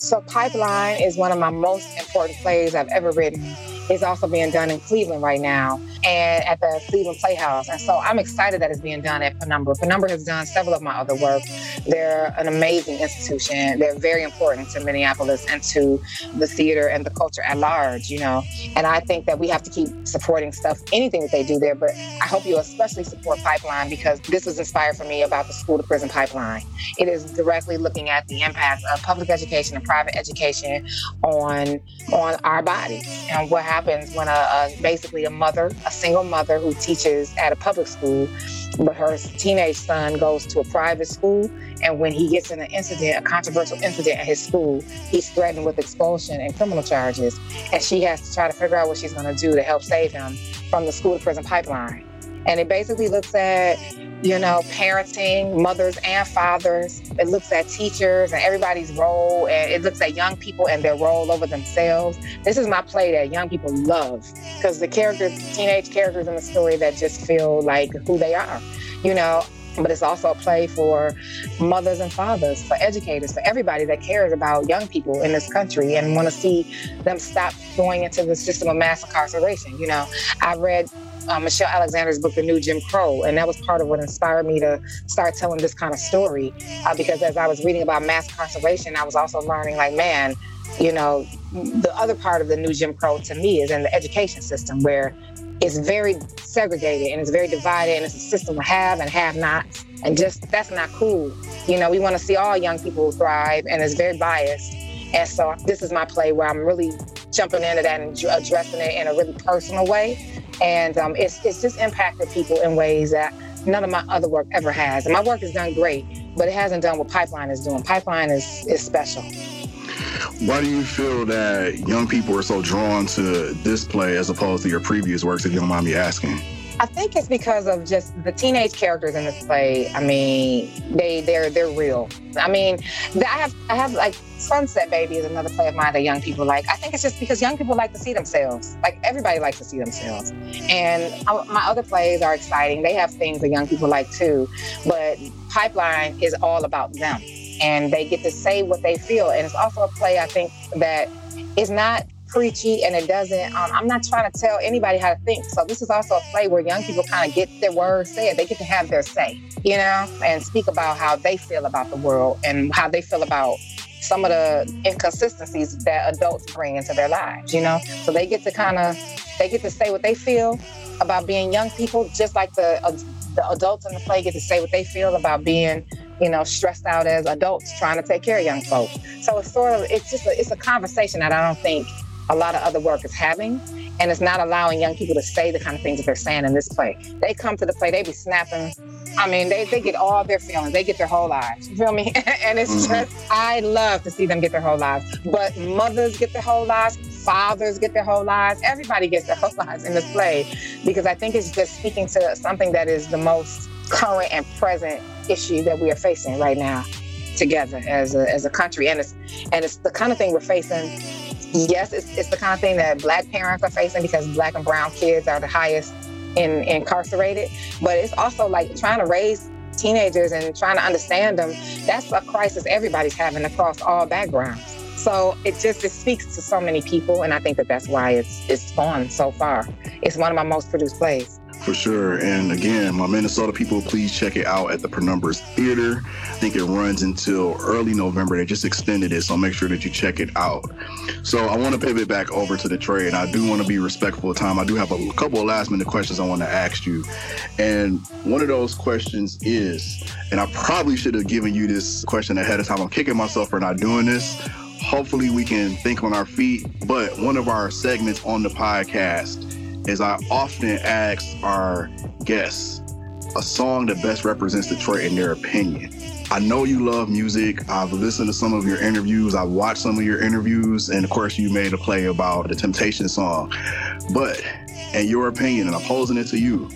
So Pipeline is one of my most important plays I've ever written. It's also being done in Cleveland right now and at the Cleveland Playhouse. And so I'm excited that it's being done at Penumbra. Penumbra has done several of my other work. They're an amazing institution. They're very important to Minneapolis and to the theater and the culture at large, you know. And I think that we have to keep supporting stuff, anything that they do there. But I hope you especially support Pipeline because this was inspired for me about the school to prison pipeline. It is directly looking at the impact of public education and private education on on our bodies and what when a, a basically a mother, a single mother who teaches at a public school, but her teenage son goes to a private school. And when he gets in an incident, a controversial incident at his school, he's threatened with expulsion and criminal charges. And she has to try to figure out what she's going to do to help save him from the school to prison pipeline. And it basically looks at you know, parenting, mothers and fathers. It looks at teachers and everybody's role, and it looks at young people and their role over themselves. This is my play that young people love because the characters, teenage characters in the story that just feel like who they are, you know. But it's also a play for mothers and fathers, for educators, for everybody that cares about young people in this country and want to see them stop going into the system of mass incarceration. You know, I read uh, Michelle Alexander's book, The New Jim Crow. And that was part of what inspired me to start telling this kind of story. Uh, because as I was reading about mass incarceration, I was also learning, like, man, you know, the other part of the New Jim Crow to me is in the education system where it's very segregated and it's very divided and it's a system of have and have nots. And just that's not cool. You know, we want to see all young people thrive and it's very biased. And so this is my play where I'm really jumping into that and addressing it in a really personal way And um, it's, it's just impacted people in ways that none of my other work ever has. And my work is done great, but it hasn't done what Pipeline is doing. Pipeline is, is special. Why do you feel that young people are so drawn to this play as opposed to your previous works, if you don't mind me asking? I think it's because of just the teenage characters in this play. I mean, they they're they're real. I mean, I have I have like Sunset Baby is another play of mine that young people like. I think it's just because young people like to see themselves. Like everybody likes to see themselves. And my other plays are exciting. They have things that young people like too. But Pipeline is all about them, and they get to say what they feel. And it's also a play I think that is not preachy and it doesn't um, i'm not trying to tell anybody how to think. So this is also a play where young people kind of get their words said. They get to have their say you know and speak about how they feel about the world and how they feel about some of the inconsistencies that adults bring into their lives you know? So they get to kind of they get to say what they feel about being young people just like the uh, the adults in the play get to say what they feel about being you know, stressed out as adults trying to take care of young folks. So it's sort of, it's just, a, it's a conversation that I don't think a lot of other work is having. And it's not allowing young people to say the kind of things that they're saying in this play. They come to the play, they be snapping. I mean, they, they get all their feelings. They get their whole lives. You feel me? <laughs> and it's mm-hmm. just, I love to see them get their whole lives. But mothers get their whole lives, fathers get their whole lives, everybody gets their whole <laughs> lives in this play because I think it's just speaking to something that is the most current and present issue that we are facing right now together as a, as a country. And it's, and it's the kind of thing we're facing yes, it's, it's the kind of thing that black parents are facing because black and brown kids are the highest in incarcerated. But it's also like trying to raise teenagers and trying to understand them. That's a crisis everybody's having across all backgrounds. So it just it speaks to so many people, and I think that that's why it's it's fun so far. It's one of my most produced plays. For sure. And again, my Minnesota people, please check it out at the Penumbras Theater. I think it runs until early November. They just extended it, so make sure that you check it out. So I want to pivot back over to the trade, and I do want to be respectful of time. I do have a couple of last minute questions I want to ask you. And one of those questions is, and I probably should have given you this question ahead of time. I'm kicking myself for not doing this. Hopefully, we can think on our feet. But one of our segments on the podcast is I often ask our guests a song that best represents Detroit in their opinion. I know you love music. I've listened to some of your interviews. I've watched some of your interviews. And of course, you made a play about the Temptation song. But in your opinion, and I'm posing it to you,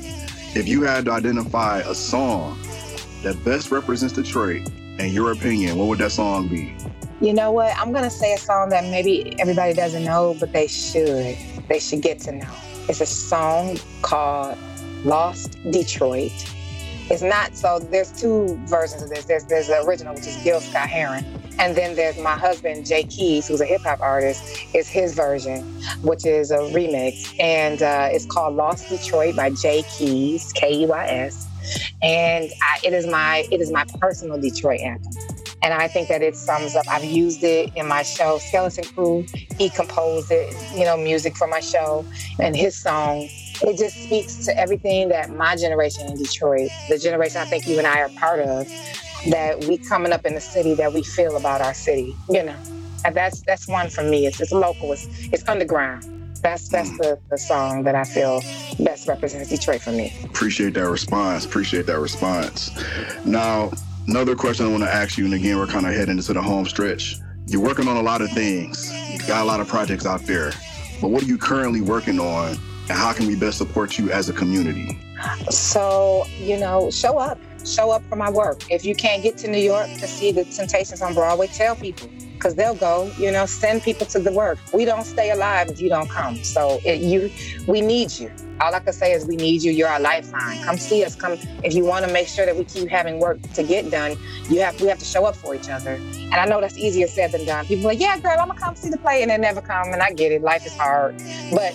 if you had to identify a song that best represents Detroit, in your opinion, what would that song be? You know what? I'm going to say a song that maybe everybody doesn't know, but they should. They should get to know. It's a song called Lost Detroit. It's not so there's two versions of this. There's there's the original, which is Gil Scott Heron. And then there's my husband, Jay Keys, who's a hip hop artist, is his version, which is a remix. And uh, it's called Lost Detroit by Jay Keys, K-E-Y-S. And I, it is my it is my personal Detroit anthem. And I think that it sums up. I've used it in my show, Skeleton Crew. He composed it, you know, music for my show and his song. It just speaks to everything that my generation in Detroit, the generation I think you and I are part of, that we coming up in the city that we feel about our city, you know. And that's that's one for me. It's, it's local, it's, it's underground. That's that's the, the song that I feel best represents Detroit for me. Appreciate that response. Appreciate that response. Now, Another question I want to ask you, and again, we're kind of heading into the home stretch. You're working on a lot of things. You've got a lot of projects out there. But what are you currently working on, and how can we best support you as a community? So, you know, show up. Show up for my work. If you can't get to New York to see the Temptations on Broadway, tell people because they'll go. You know, send people to the work. We don't stay alive if you don't come. So it, you, we need you. All I can say is we need you. You're our lifeline. Come see us. Come if you want to make sure that we keep having work to get done. You have we have to show up for each other. And I know that's easier said than done. People are like, yeah, girl, I'm gonna come see the play, and they never come. And I get it. Life is hard, but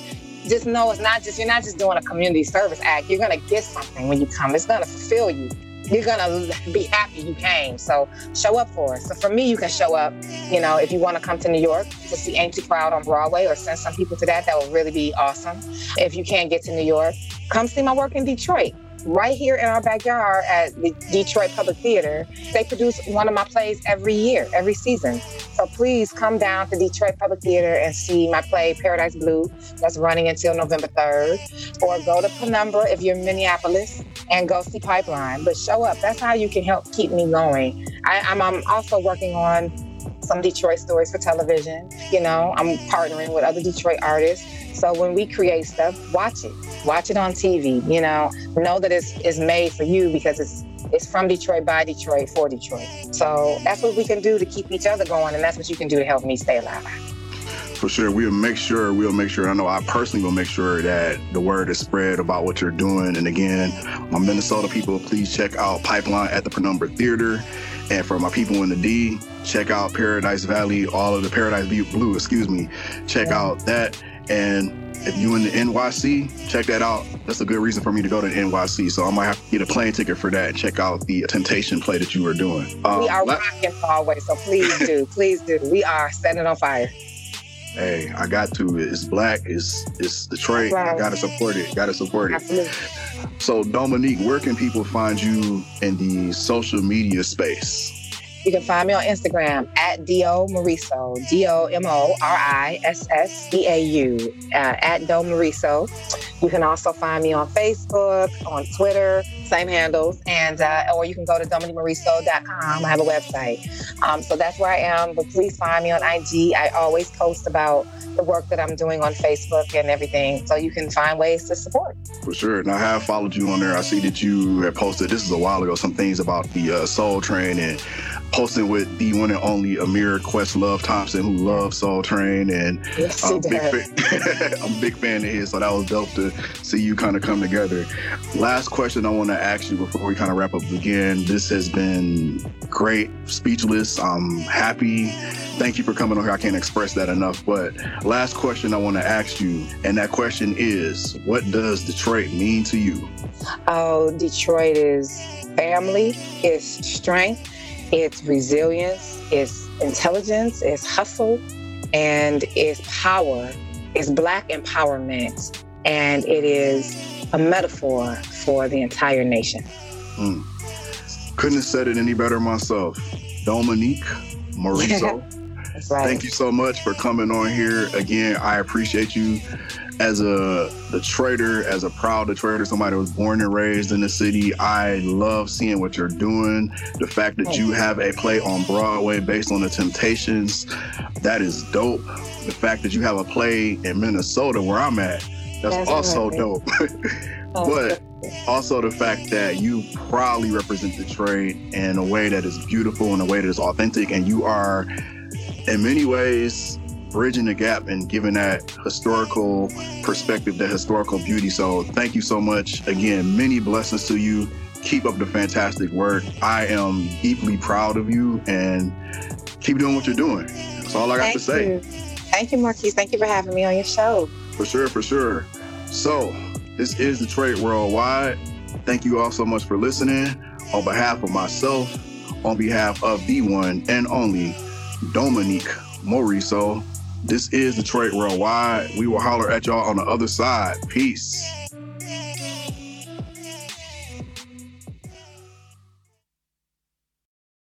just know it's not just you're not just doing a community service act. You're gonna get something when you come. It's gonna fulfill you you're gonna be happy you came. So show up for us. So for me, you can show up. You know, if you want to come to New York to see Too Proud on Broadway, or send some people to that, that would really be awesome. If you can't get to New York, come see my work in Detroit. Right here in our backyard at the Detroit Public Theater. They produce one of my plays every year, every season. So please come down to Detroit Public Theater and see my play Paradise Blue that's running until November 3rd. Or go to Penumbra if you're in Minneapolis and go see Pipeline. But show up. That's how you can help keep me going. I, I'm also working on some Detroit stories for television. You know, I'm partnering with other Detroit artists. So when we create stuff, watch it. Watch it on TV. You know, know that it's, it's made for you because it's it's from Detroit by Detroit for Detroit. So that's what we can do to keep each other going, and that's what you can do to help me stay alive. For sure, we'll make sure. We'll make sure. I know I personally will make sure that the word is spread about what you're doing. And again, my Minnesota people, please check out Pipeline at the Penumbra Theater. And for my people in the D, check out Paradise Valley, all of the Paradise Blue, excuse me. Check out that. And if you in the NYC, check that out. That's a good reason for me to go to the NYC. So I might have to get a plane ticket for that and check out the Temptation play that you were doing. Um, we are rocking always, so please do, <laughs> please do. We are setting on fire. Hey, I got to. It's black. It's it's Detroit. Right. I gotta support it. Gotta support it. Absolutely. So Dominique, where can people find you in the social media space? You can find me on Instagram at Do Morisseau, D O M O R I S S E A U, uh, at Do Morisseau. You can also find me on Facebook, on Twitter, same handles, and uh, or you can go to dominiquemorisseau.com. I have a website. Um, so that's where I am, but please find me on IG. I always post about the work that I'm doing on Facebook and everything. So you can find ways to support. For sure. And I have followed you on there. I see that you have posted, this is a while ago, some things about the uh, Soul Train and posting with the one and only Ahmir Questlove Thompson, who loves Soul Train, and yes, I'm, big fan, <laughs> I'm a big fan of his. So that was dope to see you kind of come together. Last question I want to ask you before we kind of wrap up again. This has been great, speechless. I'm happy. Thank you for coming on here. I can't express that enough. But last question I want to ask you, and that question is, what does Detroit mean to you? Oh, Detroit is family, it's strength it's resilience, it's intelligence, it's hustle, and it's power. It's Black empowerment, and it is a metaphor for the entire nation. Mm. Couldn't have said it any better myself. Dominique Morisseau. <laughs> right. Thank you so much for coming on here again. I appreciate you as a Detroiter, as a proud Detroiter, somebody who was born and raised in the city, I love seeing what you're doing. The fact that you have a play on Broadway based on the Temptations, that is dope. The fact that you have a play in Minnesota where I'm at, that's, that's also dope. <laughs> Oh, but also the fact that you proudly represent Detroit in a way that is beautiful, in a way that is authentic, and you are in many ways bridging the gap and giving that historical perspective, that historical beauty. So thank you so much. Again, many blessings to you. Keep up the fantastic work. I am deeply proud of you and keep doing what you're doing. That's all I got thank to say. You. Thank you, Marquise. Thank you for having me on your show. For sure, for sure. So this is Detroit Worldwide. Thank you all so much for listening. On behalf of myself, on behalf of the one and only Dominique Morisseau, this is Detroit Worldwide. We will holler at y'all on the other side. Peace.